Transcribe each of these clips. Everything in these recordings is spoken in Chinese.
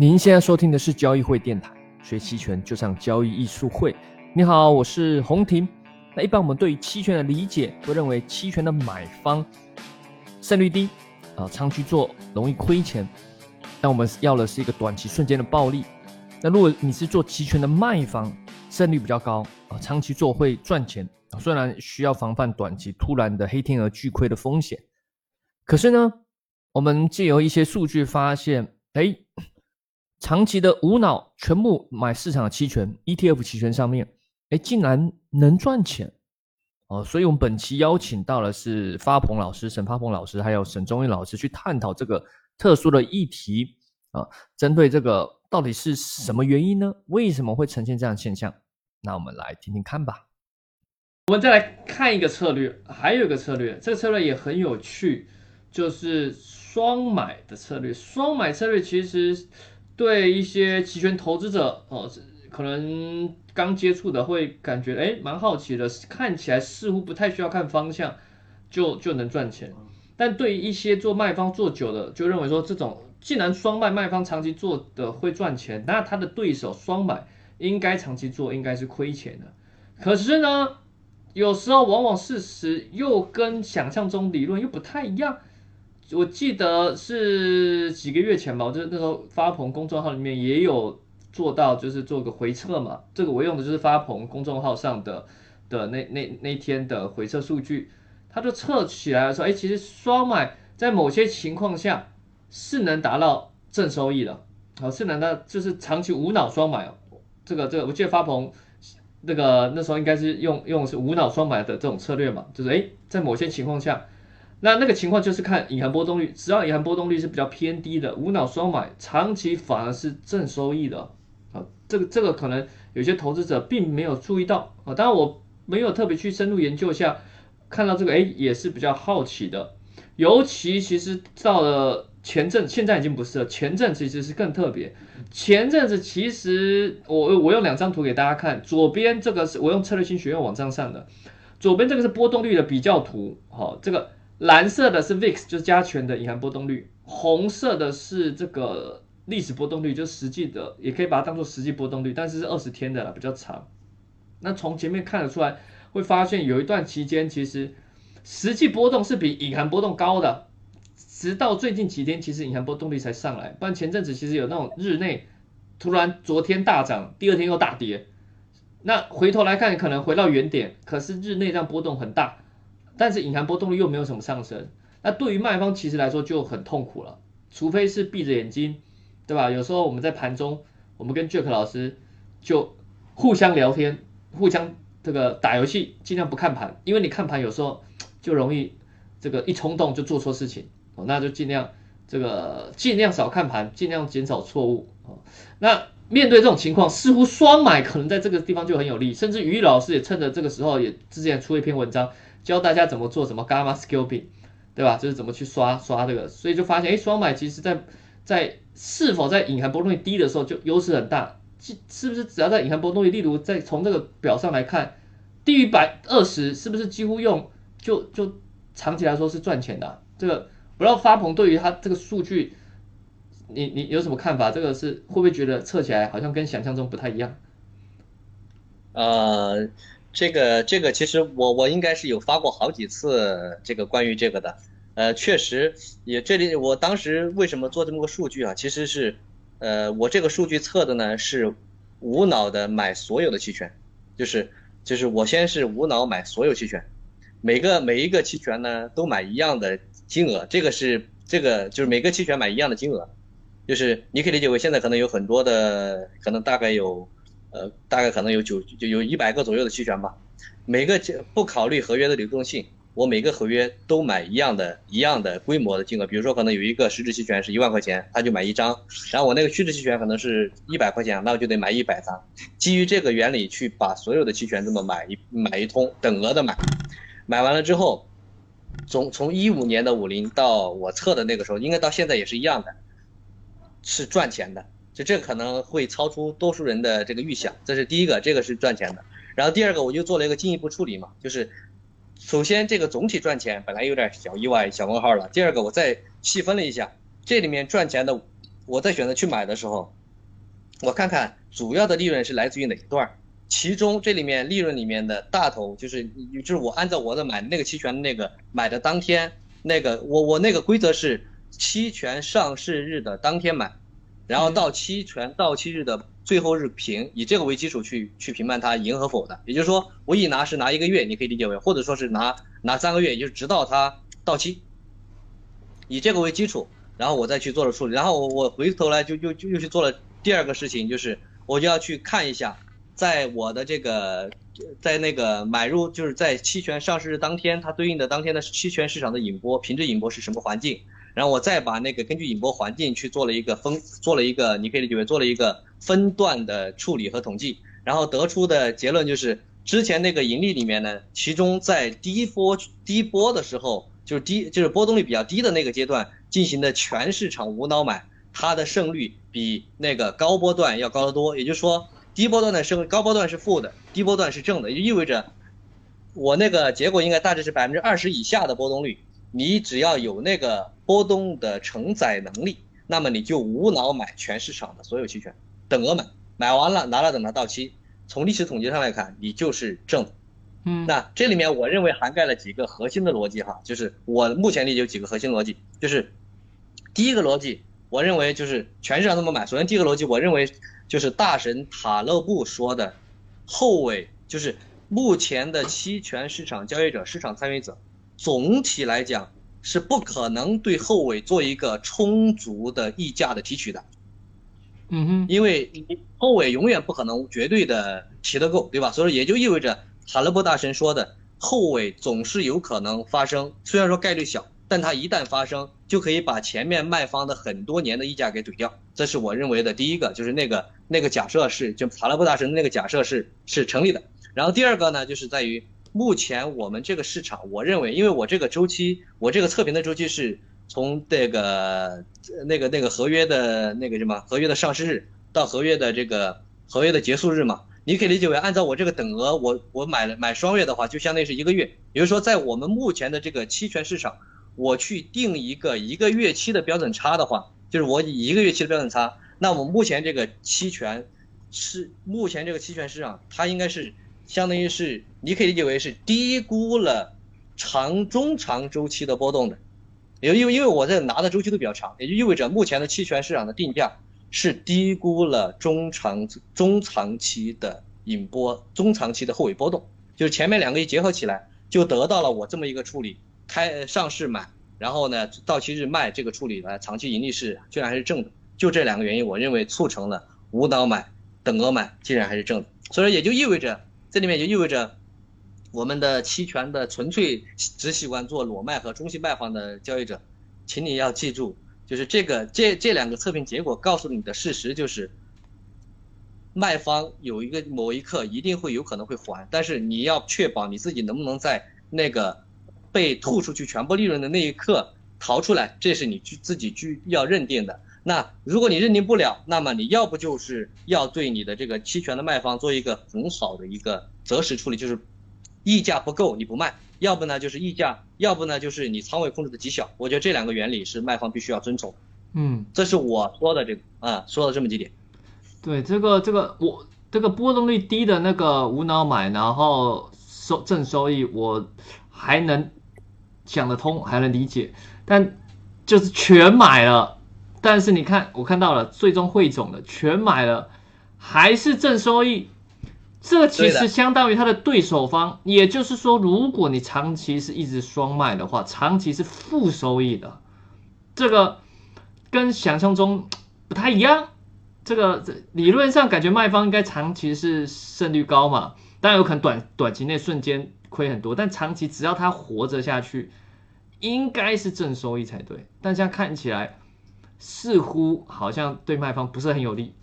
您现在收听的是交易会电台，学期权就上交易艺术会。你好，我是洪婷。那一般我们对于期权的理解，会认为期权的买方胜率低啊，长期做容易亏钱。但我们要的是一个短期瞬间的暴利。那如果你是做期权的卖方，胜率比较高啊，长期做会赚钱啊，虽然需要防范短期突然的黑天鹅巨亏的风险，可是呢，我们借由一些数据发现，哎，长期的无脑全部买市场的期权 ETF 期权上面，哎，竟然能赚钱哦，所以我们本期邀请到的是发鹏老师、沈发鹏老师，还有沈忠义老师去探讨这个特殊的议题啊，针对这个。到底是什么原因呢？为什么会呈现这样的现象？那我们来听听看吧。我们再来看一个策略，还有一个策略，这个策略也很有趣，就是双买的策略。双买策略其实对一些期权投资者哦，可能刚接触的会感觉哎蛮好奇的，看起来似乎不太需要看方向就就能赚钱。但对于一些做卖方做久的，就认为说这种。既然双卖卖方长期做的会赚钱，那他的对手双买应该长期做应该是亏钱的。可是呢，有时候往往事实又跟想象中理论又不太一样。我记得是几个月前吧，就是那时候发鹏公众号里面也有做到，就是做个回测嘛。这个我用的就是发鹏公众号上的的那那那天的回测数据，他就测起来说，哎，其实双买在某些情况下。是能达到正收益的，好，是能的，就是长期无脑双买哦。这个这个，我记得发鹏那个那时候应该是用用是无脑双买的这种策略嘛，就是诶，在某些情况下，那那个情况就是看隐含波动率，只要隐含波动率是比较偏低的，无脑双买长期反而是正收益的，啊，这个这个可能有些投资者并没有注意到啊，当然我没有特别去深入研究一下，看到这个诶也是比较好奇的，尤其其实到了。前阵现在已经不是了，前阵其实是更特别。前阵子其实我我用两张图给大家看，左边这个是我用策略性学院网站上的，左边这个是波动率的比较图，好，这个蓝色的是 VIX 就是加权的隐含波动率，红色的是这个历史波动率，就是实际的，也可以把它当做实际波动率，但是是二十天的了，比较长。那从前面看得出来，会发现有一段期间其实实际波动是比隐含波动高的。直到最近几天，其实隐含波动率才上来，不然前阵子其实有那种日内突然昨天大涨，第二天又大跌，那回头来看可能回到原点，可是日内这样波动很大，但是隐含波动率又没有什么上升，那对于卖方其实来说就很痛苦了，除非是闭着眼睛，对吧？有时候我们在盘中，我们跟 Jack 老师就互相聊天，互相这个打游戏，尽量不看盘，因为你看盘有时候就容易这个一冲动就做错事情哦。那就尽量这个尽量少看盘，尽量减少错误啊。那面对这种情况，似乎双买可能在这个地方就很有利，甚至于老师也趁着这个时候也之前出了一篇文章，教大家怎么做什么 gamma scalping，对吧？就是怎么去刷刷这个，所以就发现，哎，双买其实在在是否在隐含波动率低的时候就优势很大，是是不是只要在隐含波动率，例如在从这个表上来看，低于百二十，是不是几乎用就就长期来说是赚钱的？这个。不知道发鹏对于他这个数据，你你有什么看法？这个是会不会觉得测起来好像跟想象中不太一样？呃，这个这个其实我我应该是有发过好几次这个关于这个的，呃，确实也这里我当时为什么做这么个数据啊？其实是，呃，我这个数据测的呢是无脑的买所有的期权，就是就是我先是无脑买所有期权，每个每一个期权呢都买一样的。金额，这个是这个就是每个期权买一样的金额，就是你可以理解为现在可能有很多的，可能大概有，呃，大概可能有九就有一百个左右的期权吧，每个不考虑合约的流动性，我每个合约都买一样的一样的规模的金额，比如说可能有一个实质期权是一万块钱，他就买一张，然后我那个虚值期权可能是一百块钱，那我就得买一百张，基于这个原理去把所有的期权这么买一买一通，等额的买，买完了之后。从从一五年的五零到我测的那个时候，应该到现在也是一样的，是赚钱的。就这可能会超出多数人的这个预想，这是第一个，这个是赚钱的。然后第二个，我就做了一个进一步处理嘛，就是首先这个总体赚钱本来有点小意外、小问号了。第二个，我再细分了一下，这里面赚钱的我在选择去买的时候，我看看主要的利润是来自于哪一段儿，其中这里面利润里面的大头就是就是我按照我的买那个期权那个买的当天那个我我那个规则是期权上市日的当天买，然后到期权到期日的最后日评，以这个为基础去去评判它赢和否的。也就是说，我一拿是拿一个月，你可以理解为，或者说是拿拿三个月，也就是直到它到期，以这个为基础。然后我再去做了处理，然后我我回头来就又就又去做了第二个事情，就是我就要去看一下，在我的这个在那个买入就是在期权上市日当天，它对应的当天的期权市场的引波，平值引波是什么环境，然后我再把那个根据引波环境去做了一个分，做了一个你可以理解为做了一个分段的处理和统计，然后得出的结论就是之前那个盈利里面呢，其中在第一波第一波的时候。就是低，就是波动率比较低的那个阶段进行的全市场无脑买，它的胜率比那个高波段要高得多。也就是说，低波段的胜，高波段是负的，低波段是正的，也就意味着我那个结果应该大致是百分之二十以下的波动率。你只要有那个波动的承载能力，那么你就无脑买全市场的所有期权，等额买，买完了拿了等它到期。从历史统计上来看，你就是正。嗯，那这里面我认为涵盖了几个核心的逻辑哈，就是我目前理解有几个核心逻辑，就是第一个逻辑，我认为就是全市场这么买。首先第一个逻辑，我认为就是大神塔勒布说的，后尾就是目前的期权市场交易者、市场参与者，总体来讲是不可能对后尾做一个充足的溢价的提取的。嗯哼，因为后尾永远不可能绝对的提得够，对吧？所以也就意味着。塔勒布大神说的后尾总是有可能发生，虽然说概率小，但它一旦发生，就可以把前面卖方的很多年的溢价给怼掉。这是我认为的第一个，就是那个那个假设是，就塔勒布大神的那个假设是是成立的。然后第二个呢，就是在于目前我们这个市场，我认为，因为我这个周期，我这个测评的周期是从这个那个那个合约的那个什么合约的上市日到合约的这个合约的结束日嘛。你可以理解为，按照我这个等额，我我买了买双月的话，就相当于是一个月。也就是说，在我们目前的这个期权市场，我去定一个一个月期的标准差的话，就是我以一个月期的标准差，那我目前这个期权是目前这个期权市场，它应该是相当于是你可以理解为是低估了长中长周期的波动的，也就因为因为我这拿的周期都比较长，也就意味着目前的期权市场的定价。是低估了中长中长期的引波，中长期的后尾波动，就是前面两个一结合起来，就得到了我这么一个处理，开上市买，然后呢到期日卖这个处理呢，长期盈利是居然还是正的，就这两个原因，我认为促成了无脑买、等额买竟然还是正的，所以也就意味着这里面就意味着我们的期权的纯粹只喜欢做裸卖和中性卖方的交易者，请你要记住。就是这个这这两个测评结果告诉你的事实就是，卖方有一个某一刻一定会有可能会还，但是你要确保你自己能不能在那个被吐出去全部利润的那一刻逃出来，这是你去自己去要认定的。那如果你认定不了，那么你要不就是要对你的这个期权的卖方做一个很好的一个择时处理，就是溢价不够你不卖。要不呢就是溢价，要不呢就是你仓位控制的极小。我觉得这两个原理是卖方必须要遵从。嗯，这是我说的这个啊，说的这么几点。对，这个这个我这个波动率低的那个无脑买，然后收正收益，我还能想得通，还能理解。但就是全买了，但是你看我看到了最终汇总的全买了，还是正收益。这其实相当于他的对手方，也就是说，如果你长期是一直双卖的话，长期是负收益的，这个跟想象中不太一样。这个理论上感觉卖方应该长期是胜率高嘛，当然有可能短短期内瞬间亏很多，但长期只要他活着下去，应该是正收益才对。但现在看起来似乎好像对卖方不是很有利。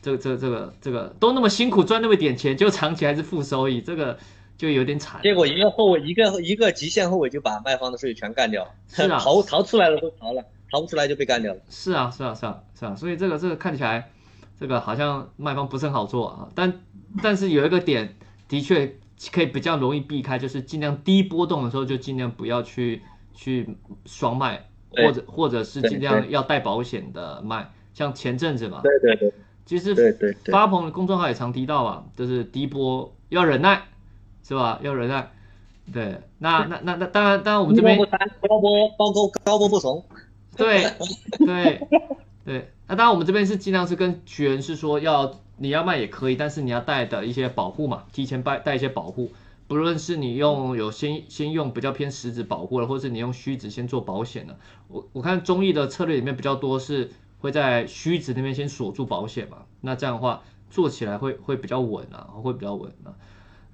这个、这个、这个、这个都那么辛苦赚那么点钱，就长期还是负收益，这个就有点惨。结果一个后尾，一个一个极限后尾就把卖方的收益全干掉了。是啊，逃逃出来了都逃了，逃不出来就被干掉了。是啊，是啊，是啊，是啊。所以这个这个看起来，这个好像卖方不是很好做啊。但但是有一个点的确可以比较容易避开，就是尽量低波动的时候就尽量不要去去双卖，或者或者是尽量要带保险的卖。像前阵子嘛，对对对，其实对对对发鹏的公众号也常提到啊，就是低波要忍耐，是吧？要忍耐。对，那那那那当然当然我们这边低波高波高高高波不怂。对对对，那当然我们这边是尽量是跟学员是说要你要卖也可以，但是你要带的一些保护嘛，提前带带一些保护，不论是你用有先先用比较偏实质保护的，或是你用虚值先做保险的。我我看中医的策略里面比较多是会在虚值那边先锁住保险嘛，那这样的话做起来会会比较稳啊，会比较稳啊。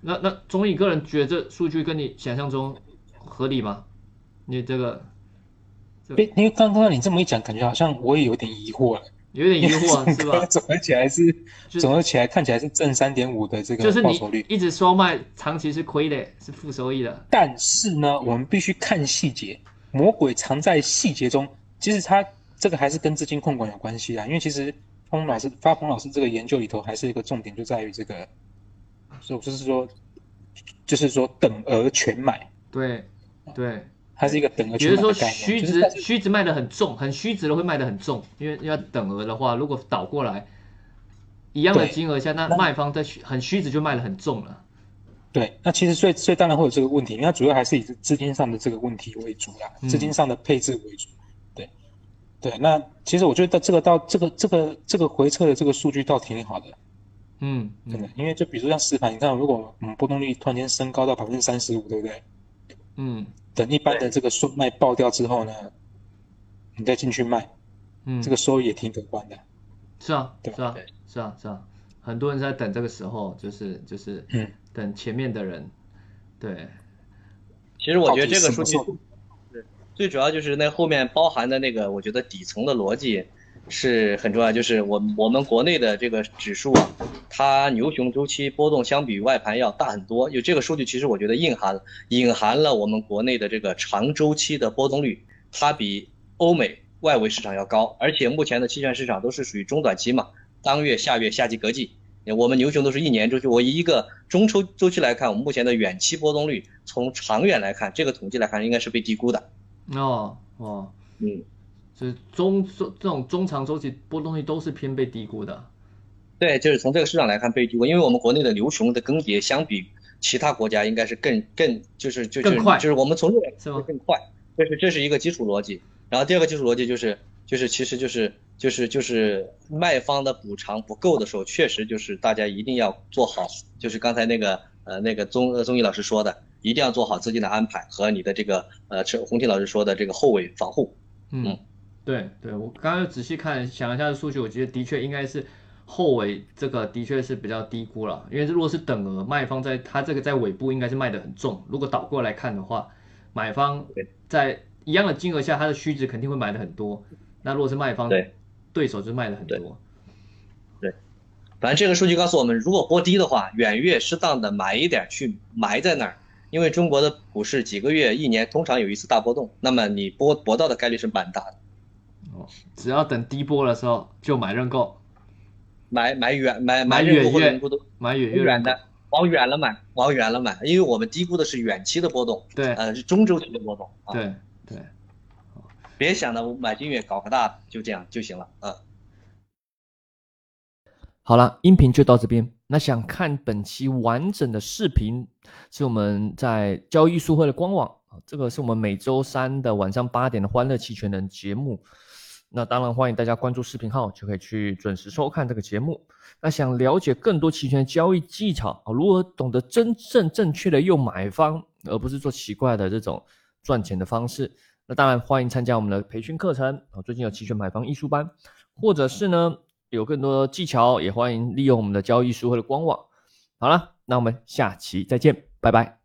那那中医个人觉得这数据跟你想象中合理吗？你这个，因为刚刚你这么一讲，感觉好像我也有点疑惑了。有点疑惑是吧？总合起来是总合起来看起来是正三点五的这个就是你报酬率，一直收卖，长期是亏的，是负收益的。但是呢，我们必须看细节，魔鬼藏在细节中。其实它这个还是跟资金控管有关系啊，因为其实方老师发鹏老师这个研究里头还是一个重点，就在于这个，就是说，就是说等额全买，对对，它是一个等额也就是说虚值虚值卖的很重，很虚值的会卖的很重，因为要等额的话，如果倒过来一样的金额下，那那卖方在虚很虚值就卖的很重了。对，那其实所以所以当然会有这个问题，因为它主要还是以资金上的这个问题为主啦，嗯资金上的配置为主。对，对，那其实我觉得到这个到这个这个这个回撤的这个数据倒挺好的，嗯真的嗯，因为就比如说像实盘，你看如果嗯波动率突然间升高到百分之三十五，对不对？嗯。等一般的这个顺卖爆掉之后呢，你再进去卖，嗯，这个收益也挺可观的。是啊对是啊对。是啊是啊，很多人在等这个时候，就是就是嗯。等前面的人，对，其实我觉得这个数据到底什么时候？是最主要就是那后面包含的那个，我觉得底层的逻辑是很重要。就是我我们国内的这个指数啊，它牛熊周期波动相比于外盘要大很多。有这个数据，其实我觉得隐含隐含了我们国内的这个长周期的波动率，它比欧美外围市场要高。而且目前的期权市场都是属于中短期嘛，当月、下月、夏季、隔季。我们牛熊都是一年周期，我以一个中周周期来看，我们目前的远期波动率，从长远来看，这个统计来看，应该是被低估的。哦哦，嗯，就是中中这种中长周期波动率都是偏被低估的。对，就是从这个市场来看被低估，因为我们国内的牛熊的更迭相比其他国家应该是更更就是就就是更快就是我们从这个是吗更快，这是这是一个基础逻辑。然后第二个基础逻辑就是就是其实就是就是就是卖方的补偿不够的时候，确实就是大家一定要做好，就是刚才那个呃那个宗呃宗毅老师说的，一定要做好资金的安排和你的这个呃陈洪婷老师说的这个后尾防护。嗯嗯，对对，我刚刚仔细看想一下数据，我觉得的确应该是后尾这个的确是比较低估了，因为如果是等额卖方在它这个在尾部应该是卖的很重，如果倒过来看的话，买方在一样的金额下，它的虚值肯定会买的很多，那如果是卖方，对，对手就卖的很多。对。多，反正这个数据告诉我们，如果波低的话，远月适当的买一点去埋在那儿，因为中国的股市几个月、一年通常有一次大波动，那么你波博到的概率是蛮大的。哦，只要等低波的时候就买认购，买买远买买远月买远月远的，往远了买，往远了买，因为我们低估的是远期的波动，对呃，是中周期的波动啊。对对。别想着我买金月搞个大的，就这样就行了啊。好了，音频就到这边。那想看本期完整的视频，是我们在交易艺术会的官网啊，这个是我们每周三的晚上八点的欢乐期权人节目。那当然欢迎大家关注视频号，就可以去准时收看这个节目。那想了解更多期权交易技巧啊，如何懂得真正正确的用买方，而不是做奇怪的这种赚钱的方式，那当然欢迎参加我们的培训课程啊，最近有期权买方艺术班，或者是呢有更多技巧，也欢迎利用我们的交易书或者官网。好了，那我们下期再见，拜拜。